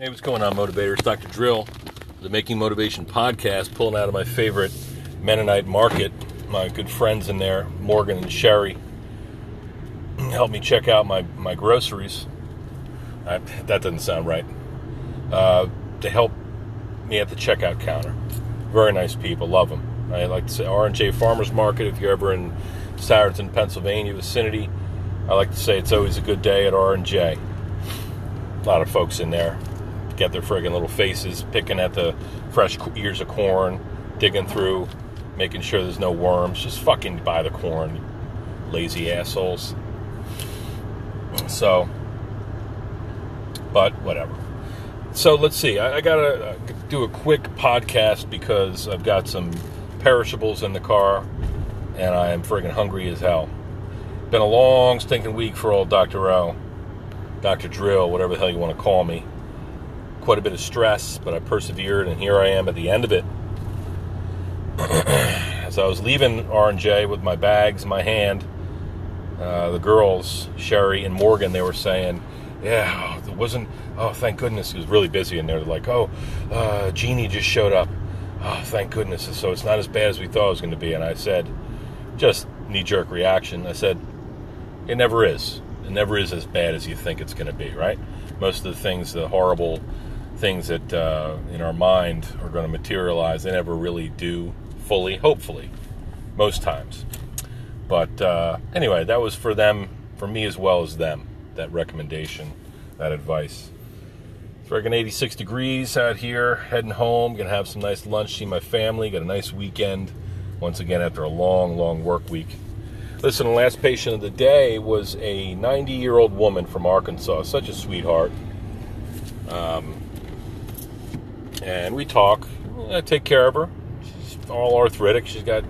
Hey, what's going on, motivators? Dr. Drill, the Making Motivation podcast, pulling out of my favorite Mennonite market. My good friends in there, Morgan and Sherry, helped me check out my, my groceries. I, that doesn't sound right. Uh, to help me at the checkout counter. Very nice people, love them. I like to say R&J Farmers Market. If you're ever in Souderton, Pennsylvania vicinity, I like to say it's always a good day at R&J. A lot of folks in there get their friggin' little faces picking at the fresh ears of corn, digging through, making sure there's no worms. Just fucking buy the corn, lazy assholes. So, but whatever. So let's see. I, I gotta uh, do a quick podcast because I've got some perishables in the car, and I am friggin' hungry as hell. Been a long stinking week for old Dr. O, Dr. Drill, whatever the hell you want to call me. Quite a bit of stress, but I persevered, and here I am at the end of it. As I was leaving R&J with my bags in my hand, uh, the girls, Sherry and Morgan, they were saying, yeah, it wasn't, oh, thank goodness. It was really busy in there. They're like, oh, uh, Jeannie just showed up. Oh, thank goodness. So it's not as bad as we thought it was going to be. And I said, just knee jerk reaction. I said, it never is. It never is as bad as you think it's going to be, right? Most of the things, the horrible things that uh, in our mind are going to materialize, they never really do fully, hopefully, most times. But uh, anyway, that was for them, for me as well as them, that recommendation, that advice. It's freaking 86 degrees out here, heading home, gonna have some nice lunch, see my family, got a nice weekend, once again after a long, long work week. Listen, the last patient of the day was a 90 year old woman from Arkansas. Such a sweetheart. Um, and we talk. I take care of her. She's all arthritic. She's got,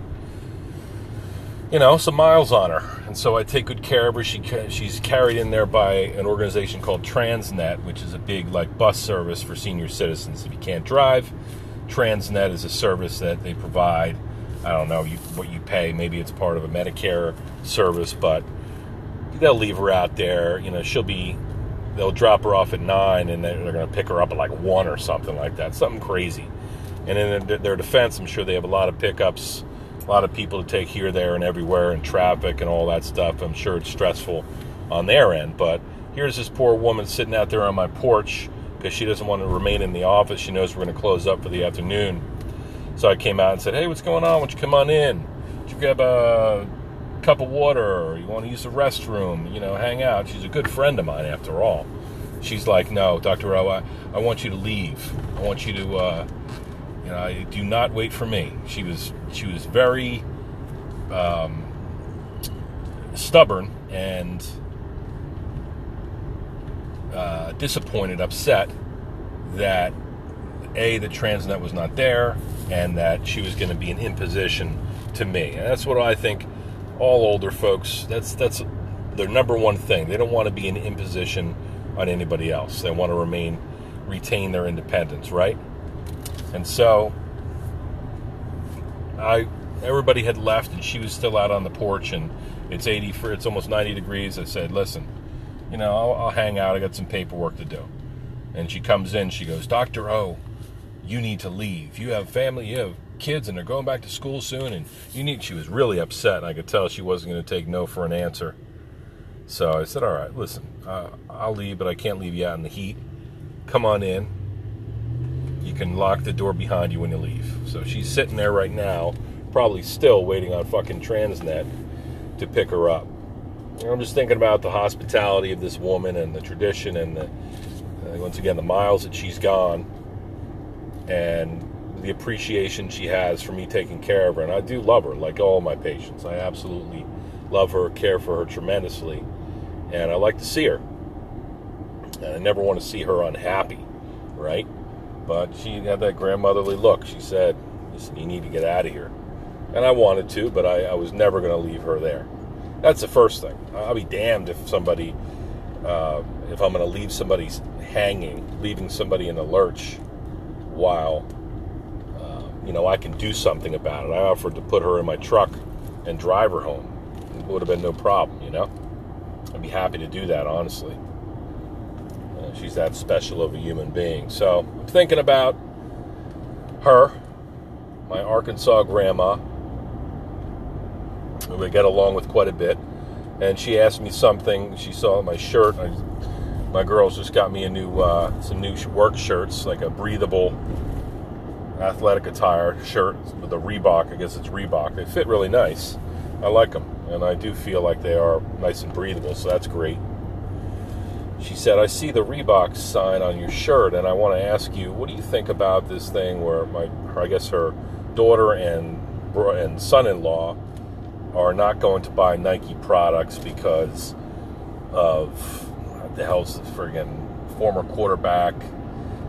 you know, some miles on her. And so I take good care of her. She She's carried in there by an organization called Transnet, which is a big, like, bus service for senior citizens. If you can't drive, Transnet is a service that they provide I don't know you, what you pay. Maybe it's part of a Medicare service, but they'll leave her out there. You know, she'll be. They'll drop her off at nine, and then they're going to pick her up at like one or something like that. Something crazy. And in their defense, I'm sure they have a lot of pickups, a lot of people to take here, there, and everywhere, and traffic and all that stuff. I'm sure it's stressful on their end. But here's this poor woman sitting out there on my porch because she doesn't want to remain in the office. She knows we're going to close up for the afternoon so I came out and said, "Hey, what's going on? Why don't you come on in? Did you grab a cup of water? Or you want to use the restroom? You know, hang out." She's a good friend of mine, after all. She's like, "No, Doctor O, I, I want you to leave. I want you to, uh, you know, do not wait for me." She was she was very um, stubborn and uh, disappointed, upset that a the transnet was not there and that she was going to be an imposition to me. And that's what I think all older folks, that's that's their number one thing. They don't want to be an imposition on anybody else. They want to remain retain their independence, right? And so I everybody had left and she was still out on the porch and it's 80 for it's almost 90 degrees. I said, "Listen, you know, I'll, I'll hang out. I got some paperwork to do." And she comes in, she goes, "Dr. O, you need to leave. You have family, you have kids, and they're going back to school soon, and you need. She was really upset, and I could tell she wasn't going to take no for an answer. So I said, All right, listen, uh, I'll leave, but I can't leave you out in the heat. Come on in. You can lock the door behind you when you leave. So she's sitting there right now, probably still waiting on fucking Transnet to pick her up. And I'm just thinking about the hospitality of this woman and the tradition and the, uh, once again, the miles that she's gone and the appreciation she has for me taking care of her. And I do love her, like all my patients. I absolutely love her, care for her tremendously, and I like to see her. And I never want to see her unhappy, right? But she had that grandmotherly look. She said, Listen, you need to get out of here. And I wanted to, but I, I was never going to leave her there. That's the first thing. I'll be damned if somebody, uh, if I'm going to leave somebody hanging, leaving somebody in a lurch while you know I can do something about it. I offered to put her in my truck and drive her home. It would have been no problem, you know. I'd be happy to do that, honestly. Uh, she's that special of a human being. So I'm thinking about her, my Arkansas grandma, who we get along with quite a bit. And she asked me something. She saw my shirt. I, my girls just got me a new, uh, some new work shirts, like a breathable athletic attire shirt with a Reebok. I guess it's Reebok. They fit really nice. I like them, and I do feel like they are nice and breathable, so that's great. She said, I see the Reebok sign on your shirt, and I want to ask you, what do you think about this thing where my, I guess her daughter and, and son in law are not going to buy Nike products because of the hell's the friggin' former quarterback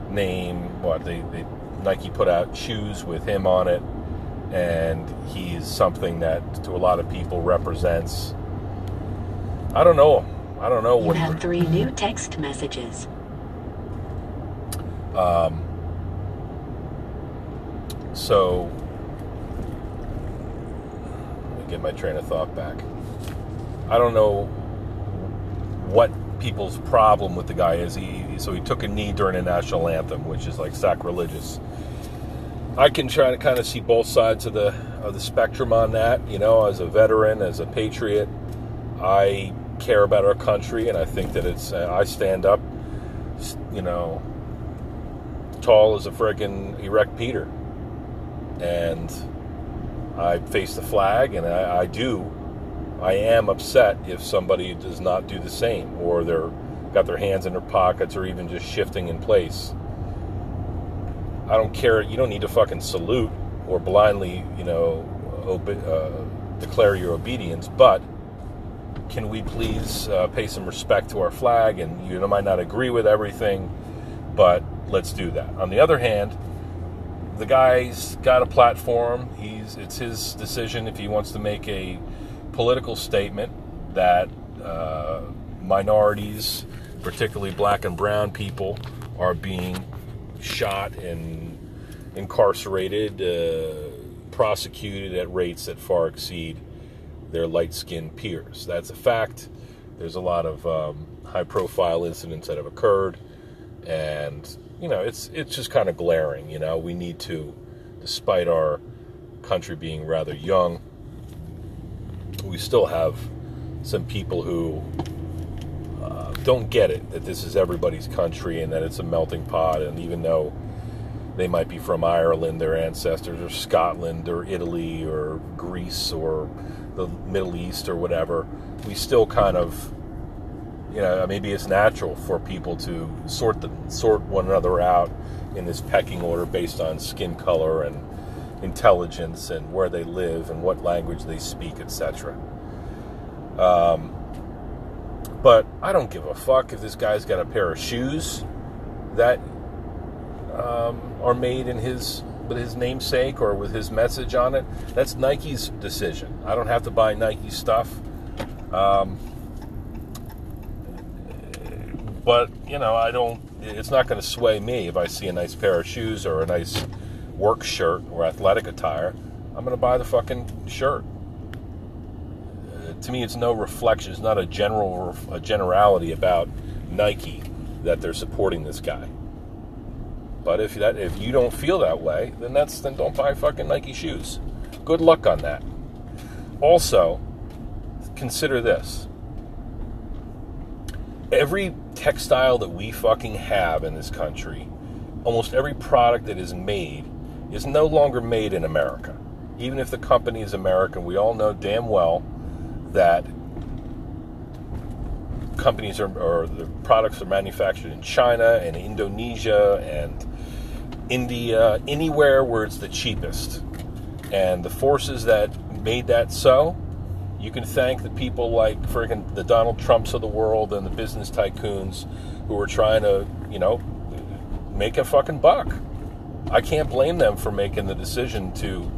name? What, they, they Nike put out shoes with him on it, and he's something that to a lot of people represents. I don't know. I don't know You what. have three new text messages. Um, so, let me get my train of thought back. I don't know what people's problem with the guy is. He so he took a knee during the national anthem, which is like sacrilegious. I can try to kind of see both sides of the of the spectrum on that. You know, as a veteran, as a patriot, I care about our country, and I think that it's. Uh, I stand up, you know, tall as a friggin' erect Peter, and I face the flag, and I, I do. I am upset if somebody does not do the same, or they're got their hands in their pockets, or even just shifting in place. I don't care. You don't need to fucking salute or blindly, you know, uh, declare your obedience. But can we please uh, pay some respect to our flag? And you might not agree with everything, but let's do that. On the other hand, the guy's got a platform. He's it's his decision if he wants to make a political statement that uh, minorities, particularly black and brown people, are being shot and incarcerated, uh, prosecuted at rates that far exceed their light skinned peers. That's a fact. There's a lot of um, high profile incidents that have occurred, and you know, it's it's just kind of glaring. You know, we need to, despite our country being rather young, we still have some people who don't get it that this is everybody's country and that it's a melting pot. And even though they might be from Ireland, their ancestors, or Scotland, or Italy, or Greece, or the Middle East, or whatever, we still kind of, you know, maybe it's natural for people to sort the sort one another out in this pecking order based on skin color and intelligence and where they live and what language they speak, etc. Um, but I don't give a fuck if this guy's got a pair of shoes that um, are made in his with his namesake or with his message on it. That's Nike's decision. I don't have to buy Nike stuff. Um, but you know, I don't. It's not going to sway me if I see a nice pair of shoes or a nice work shirt or athletic attire. I'm going to buy the fucking shirt. To me, it's no reflection. It's not a general a generality about Nike that they're supporting this guy. But if that if you don't feel that way, then that's then don't buy fucking Nike shoes. Good luck on that. Also, consider this. Every textile that we fucking have in this country, almost every product that is made is no longer made in America. Even if the company is American, we all know damn well that companies are, or the products are manufactured in China and Indonesia and India, anywhere where it's the cheapest. And the forces that made that so, you can thank the people like friggin' the Donald Trumps of the world and the business tycoons who are trying to, you know, make a fucking buck. I can't blame them for making the decision to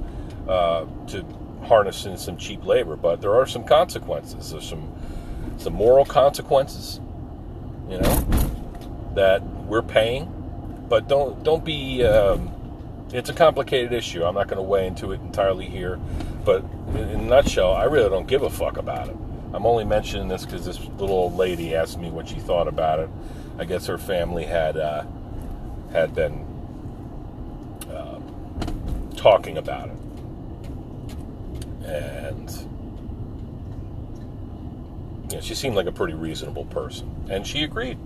uh, to harness in some cheap labor, but there are some consequences. There's some some moral consequences, you know, that we're paying. But don't don't be. Um, it's a complicated issue. I'm not going to weigh into it entirely here, but in, in a nutshell, I really don't give a fuck about it. I'm only mentioning this because this little old lady asked me what she thought about it. I guess her family had uh, had been uh, talking about it, and you know, she seemed like a pretty reasonable person, and she agreed.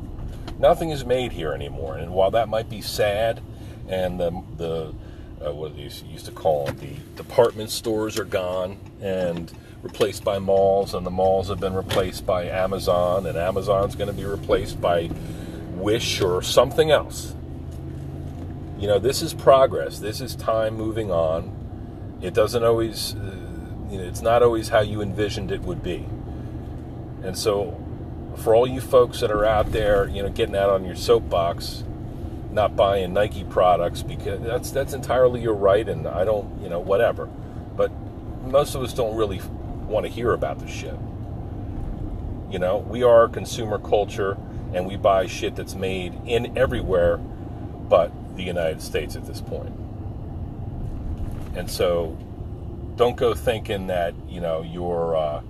Nothing is made here anymore, and while that might be sad, and the the uh, what they used to call them, the department stores are gone and replaced by malls, and the malls have been replaced by Amazon, and Amazon's going to be replaced by Wish or something else. You know, this is progress. This is time moving on. It doesn't always, uh, you know, it's not always how you envisioned it would be. And so, for all you folks that are out there, you know, getting out on your soapbox, not buying Nike products because that's that's entirely your right, and I don't, you know, whatever. But most of us don't really want to hear about this shit. You know, we are consumer culture, and we buy shit that's made in everywhere, but the United States at this point. And so, don't go thinking that you know you're uh,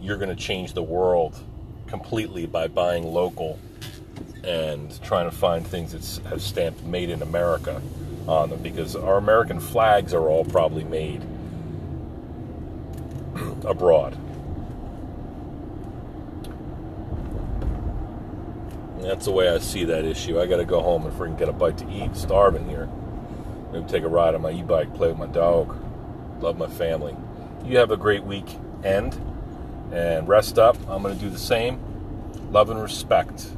you're going to change the world completely by buying local and trying to find things that have stamped "Made in America" on them, because our American flags are all probably made abroad. That's the way I see that issue. I got to go home and freaking get a bite to eat. Starving here. Maybe take a ride on my e-bike, play with my dog. Love my family. You have a great week end and rest up. I'm going to do the same. Love and respect.